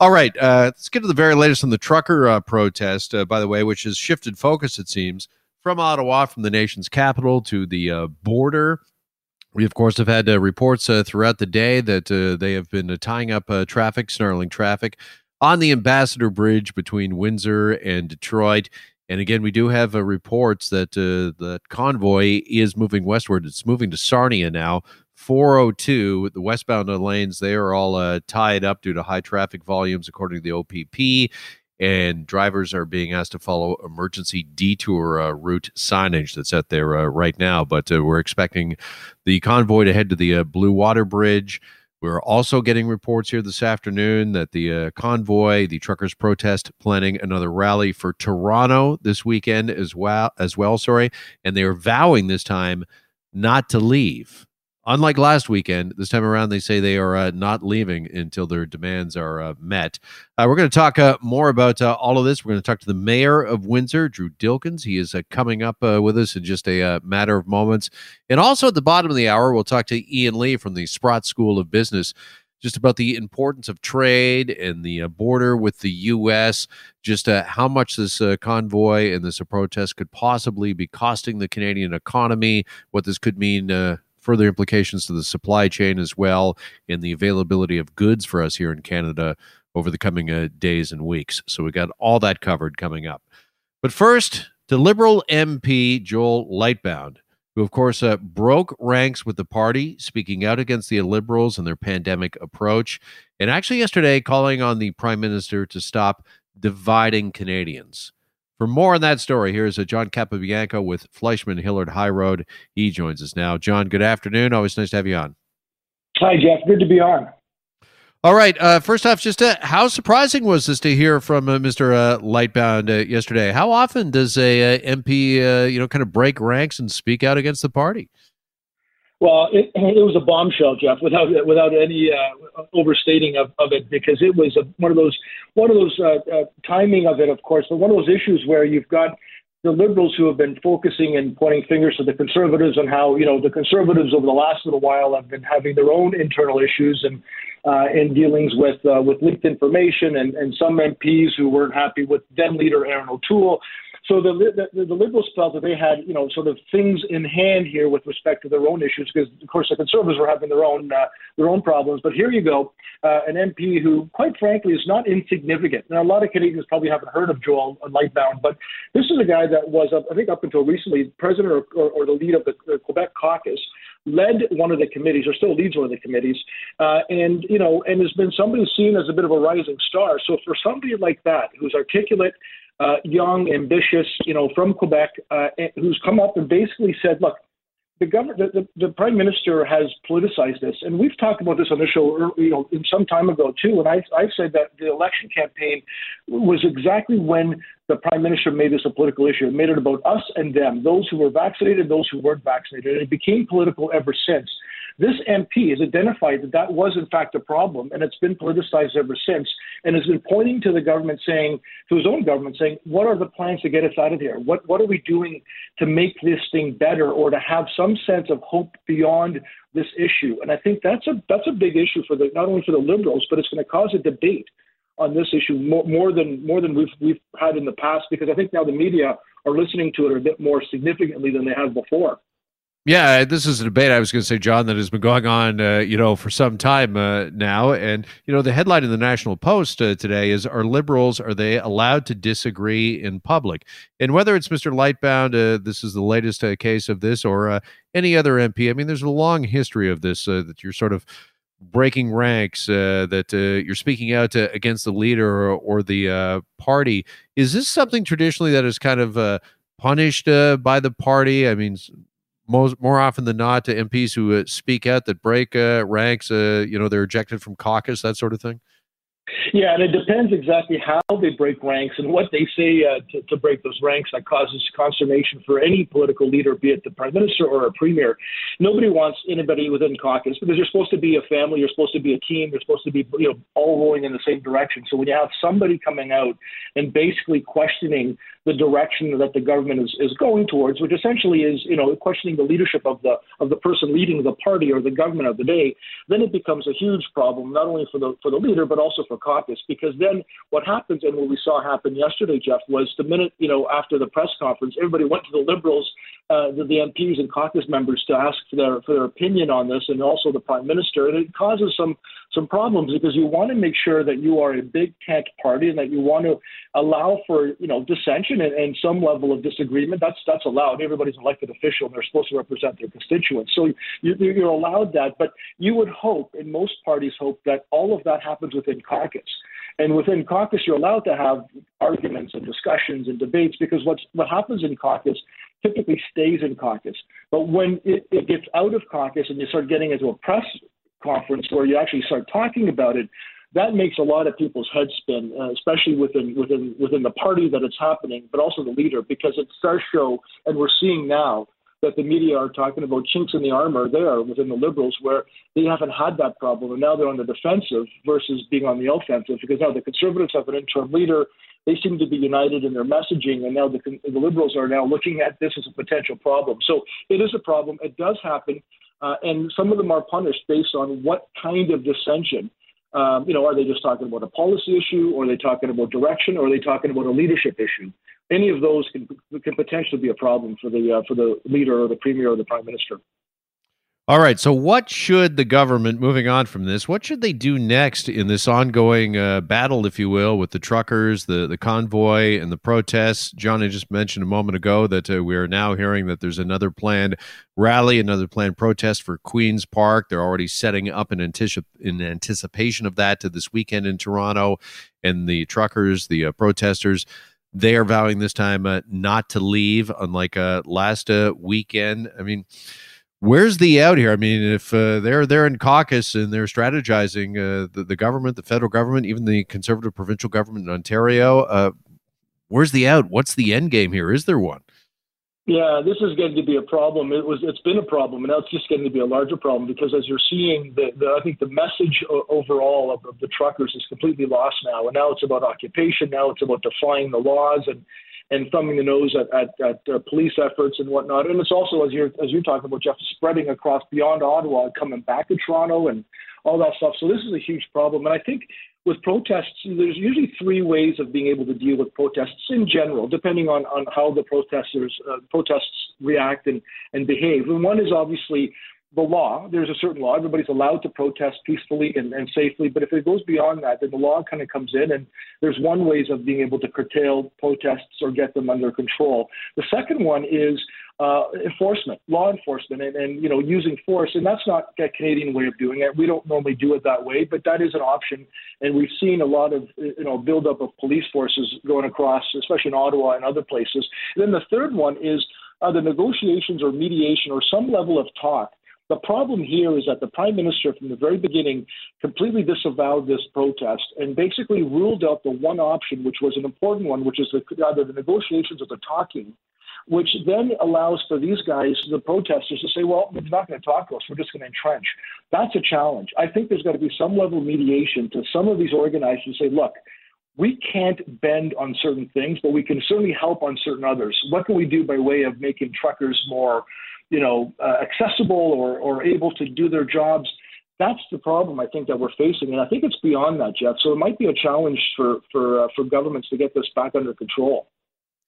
All right, uh, let's get to the very latest on the trucker uh, protest, uh, by the way, which has shifted focus, it seems, from Ottawa, from the nation's capital to the uh, border. We, of course, have had uh, reports uh, throughout the day that they have been tying up traffic, snarling traffic on the Ambassador Bridge between Windsor and Detroit. And again, we do have reports that that convoy is moving westward. It's moving to Sarnia now 402, the westbound lanes, they are all uh, tied up due to high traffic volumes, according to the OPP. And drivers are being asked to follow emergency detour uh, route signage that's out there uh, right now. But uh, we're expecting the convoy to head to the uh, Blue Water Bridge. We're also getting reports here this afternoon that the uh, convoy, the truckers' protest, planning another rally for Toronto this weekend as well. As well, sorry, and they are vowing this time not to leave Unlike last weekend, this time around, they say they are uh, not leaving until their demands are uh, met. Uh, we're going to talk uh, more about uh, all of this. We're going to talk to the mayor of Windsor, Drew Dilkens. He is uh, coming up with us in just a matter of moments. And also at the bottom of the hour, we'll talk to Ian Lee from the Sprott School of Business just about the importance of trade and the uh, border with the U.S., just uh, how much this uh, convoy and this protest could possibly be costing the Canadian economy, what this could mean further implications to the supply chain as well and the availability of goods for us here in Canada over the coming uh, days and weeks. So we got all that covered coming up. But first, to Liberal MP Joel Lightbound, who, of course, uh, broke ranks with the party, speaking out against the Liberals and their pandemic approach, and actually yesterday calling on the Prime Minister to stop dividing Canadians. For more on that story, here's a John Capobianco with FleishmanHillard High Road. He joins us now. John, good afternoon. Always nice to have you on. Hi, Jeff. Good to be on. All right. Uh, first off, just uh, how surprising was this to hear from uh, Mr. Uh, Lightbound uh, yesterday? How often does a uh, MP, you know, kind of break ranks and speak out against the party? Well, it, it was a bombshell, Jeff, without without any uh, overstating of, of it, because it was a, one of those one of those uh, uh, timing of it, of course, but one of those issues where you've got the liberals who have been focusing and pointing fingers to the conservatives and how you know the conservatives over the last little while have been having their own internal issues and uh, in dealings with uh, with leaked information and, and some MPs who weren't happy with then leader Erin O'Toole so the, the, the liberals felt that they had, you know, sort of things in hand here with respect to their own issues, because of course the conservatives were having their own uh, their own problems. But here you go, uh, an MP who, quite frankly, is not insignificant. Now a lot of Canadians probably haven't heard of Joel Lightbound, but this is a guy that was, I think, up until recently, president or, or, or the lead of the, the Quebec caucus led one of the committees, or still leads one of the committees, uh, and you know, and has been somebody seen as a bit of a rising star. So for somebody like that, who's articulate, uh, young, ambitious, you know, from Quebec, uh, who's come up and basically said, look, the government, the, the, the, prime minister has politicized this, and we've talked about this on the show, you know, some time ago too. And I, I've said that the election campaign was exactly when the prime minister made this a political issue. It made it about us and them, those who were vaccinated, those who weren't vaccinated. And it became political ever since. This MP has identified that that was in fact a problem, and it's been politicized ever since, and has been pointing to the government, saying to his own government, saying, "What are the plans to get us out of here? What what are we doing to make this thing better, or to have some sense of hope beyond this issue?" And I think that's a that's a big issue for the not only for the Liberals, but it's going to cause a debate on this issue more, more than more than we've we've had in the past, because I think now the media are listening to it a bit more significantly than they have before. Yeah, this is a debate I was going to say, John, that has been going on, uh, you know, for some time uh, now. And you know, the headline in the National Post uh, today is: Are liberals are they allowed to disagree in public? And whether it's Mr. Lightbound, uh, this is the latest uh, case of this, or uh, any other MP. I mean, there's a long history of this that you're sort of breaking ranks, that you're speaking out to, against the leader or, or the party. Is this something traditionally that is kind of punished by the party? I mean most more often than not to MPs who uh, speak out that break uh, ranks. Uh, you know, they're ejected from caucus, that sort of thing. Yeah, and it depends exactly how they break ranks and what they say uh, to, to, break those ranks that causes consternation for any political leader, be it the prime minister or a premier. Nobody wants anybody within caucus because you're supposed to be a family, you're supposed to be a team, you're supposed to be you know all rolling in the same direction. So when you have somebody coming out and basically questioning the direction that the government is, is going towards, which essentially is, you know, questioning the leadership of the of the person leading the party or the government of the day, then it becomes a huge problem not only for the for the leader but also for caucus because then what happens and what we saw happen yesterday, Jeff, was the minute you know after the press conference, everybody went to the Liberals, uh, the, the MPs and caucus members to ask for their for their opinion on this, and also the Prime Minister, and it causes some some problems because you want to make sure that you are a big tent party and that you want to allow for you know dissension and, and some level of disagreement. That's that's allowed. Everybody's elected official and they're supposed to represent their constituents, so you, you're allowed that. But you would hope, and most parties hope, that all of that happens within caucus. And within caucus, you're allowed to have arguments and discussions and debates because what's, what happens in caucus typically stays in caucus. But when it, it gets out of caucus and you start getting into a press conference where you actually start talking about it, that makes a lot of people's heads spin, uh, especially within within within the party that it's happening, but also the leader, because it does show, and we're seeing now that the media are talking about chinks in the armor there within the Liberals, where they haven't had that problem, and now they're on the defensive versus being on the offensive, because now the Conservatives have an interim leader. They seem to be united in their messaging, and now the, the Liberals are now looking at this as a potential problem. So it is a problem. It does happen. Uh, and some of them are punished based on what kind of dissension. Um, you know, are they just talking about a policy issue, or are they talking about direction, or are they talking about a leadership issue? Any of those can can potentially be a problem for the uh, for the leader or the premier or the prime minister. All right. So, what should the government, moving on from this, what should they do next in this ongoing uh, battle, if you will, with the truckers, the, the convoy, and the protests? John, I just mentioned a moment ago that uh, we are now hearing that there's another planned rally, another planned protest for Queen's Park. They're already setting up in, anticip- in anticipation of that to this weekend in Toronto. And the truckers, the uh, protesters, they are vowing this time uh, not to leave, unlike uh, last uh, weekend. I mean, where's the out here? I mean, if uh, they're they're in caucus and they're strategizing, uh, the, the government, the federal government, even the conservative provincial government in Ontario, uh, where's the out? What's the end game here? Is there one? Yeah, this is going to be a problem. It was, it's been a problem, and now it's just going to be a larger problem because as you're seeing, the, the I think the message overall of, of the truckers is completely lost now, and now it's about occupation. Now it's about defying the laws and and thumbing the nose at, at, at uh, police efforts and whatnot. And it's also, as you're as you're talking about, Jeff, spreading across beyond Ottawa, coming back to Toronto, and all that stuff. So this is a huge problem. And I think with protests, there's usually three ways of being able to deal with protests in general, depending on, on how the protesters uh, protests react and, and behave. And one is obviously the law. There's a certain law. Everybody's allowed to protest peacefully and, and safely. But if it goes beyond that, then the law kind of comes in, and there's one ways of being able to curtail protests or get them under control. The second one is uh, enforcement, law enforcement, and, and you know using force. And that's not a Canadian way of doing it. We don't normally do it that way, but that is an option. And we've seen a lot of you know buildup of police forces going across, especially in Ottawa and other places. And then the third one is uh, the negotiations or mediation or some level of talk the problem here is that the prime minister, from the very beginning, completely disavowed this protest and basically ruled out the one option, which was an important one, which is the, either the negotiations or the talking, which then allows for these guys, the protesters, to say, well, we're not going to talk to us, we're just going to entrench. That's a challenge. I think there's got to be some level of mediation to some of these organizers say, look, we can't bend on certain things, but we can certainly help on certain others. What can we do by way of making truckers more you know, uh, accessible or, or able to do their jobs. That's the problem I think that we're facing, and I think it's beyond that, Jeff. So it might be a challenge for for uh, for governments to get this back under control.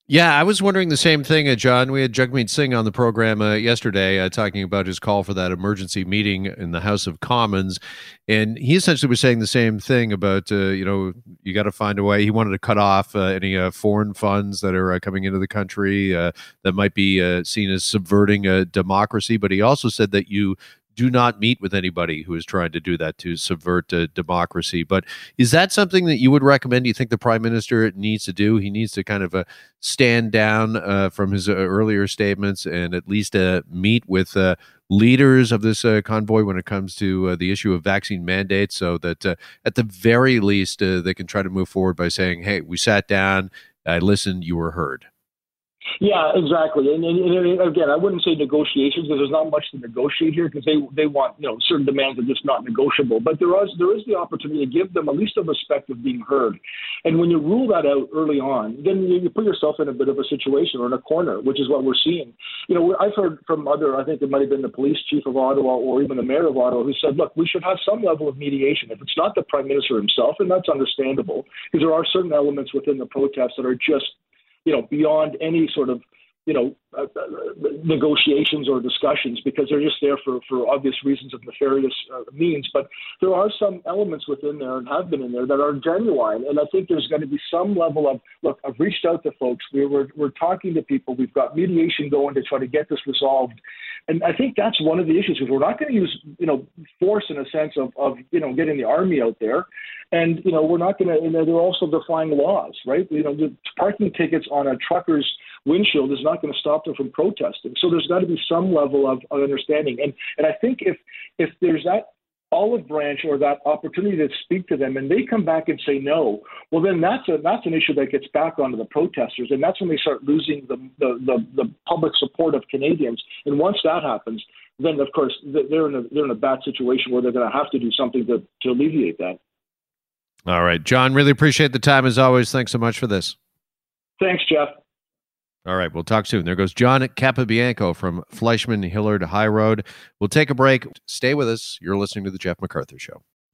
Yeah, I was wondering the same thing, uh, John. We had Jagmeet Singh on the program uh, yesterday uh, talking about his call for that emergency meeting in the House of Commons, and he essentially was saying the same thing about uh, you know you got to find a way. He wanted to cut off uh, any uh, foreign funds that are coming into the country that might be seen as subverting a democracy, but he also said that you do not meet with anybody who is trying to do that to subvert uh, democracy. But is that something that you would recommend? Do you think the prime minister needs to do? He needs to kind of uh, stand down uh, from his uh, earlier statements and at least uh, meet with uh, leaders of this convoy when it comes to the issue of vaccine mandates, so that at the very least they can try to move forward by saying, "Hey, we sat down, I listened, you were heard." Yeah, exactly. And, and, and, again, I wouldn't say negotiations because there's not much to negotiate here because they they want you know certain demands are just not negotiable. But there is there is the opportunity to give them at least a respect of being heard. And when you rule that out early on, then you, you put yourself in a bit of a situation or in a corner, which is what we're seeing. You know, I've heard from other, I think it might have been the police chief of Ottawa or even the mayor of Ottawa, who said, look, we should have some level of mediation. If it's not the prime minister himself, and that's understandable because there are certain elements within the protests that are just you know, beyond any sort of you know, uh, uh, negotiations or discussions because they're just there for, for obvious reasons of nefarious uh, means. But there are some elements within there and have been in there that are genuine. And I think there's going to be some level of look, I've reached out to folks. We were, we're talking to people. We've got mediation going to try to get this resolved. And I think that's one of the issues because we're not going to use, you know, force in a sense of, of, you know, getting the army out there. And, you know, we're not going to, you know, they're also defying laws, right? You know, the parking tickets on a trucker's windshield is not going to stop them from protesting. So there's got to be some level of, of understanding. And, and I think if, if there's that olive branch or that opportunity to speak to them and they come back and say no, well then that's a that's an issue that gets back onto the protesters and that's when they start losing the the, the, the public support of Canadians. And once that happens, then of course they're in a they're in a bad situation where they're going to have to do something to to alleviate that. All right, John, really appreciate the time as always. Thanks so much for this. Thanks, Jeff. All right, we'll talk soon. There goes John Capobianco from FleishmanHillard High Road. We'll take a break. Stay with us. You're listening to the Jeff McArthur Show.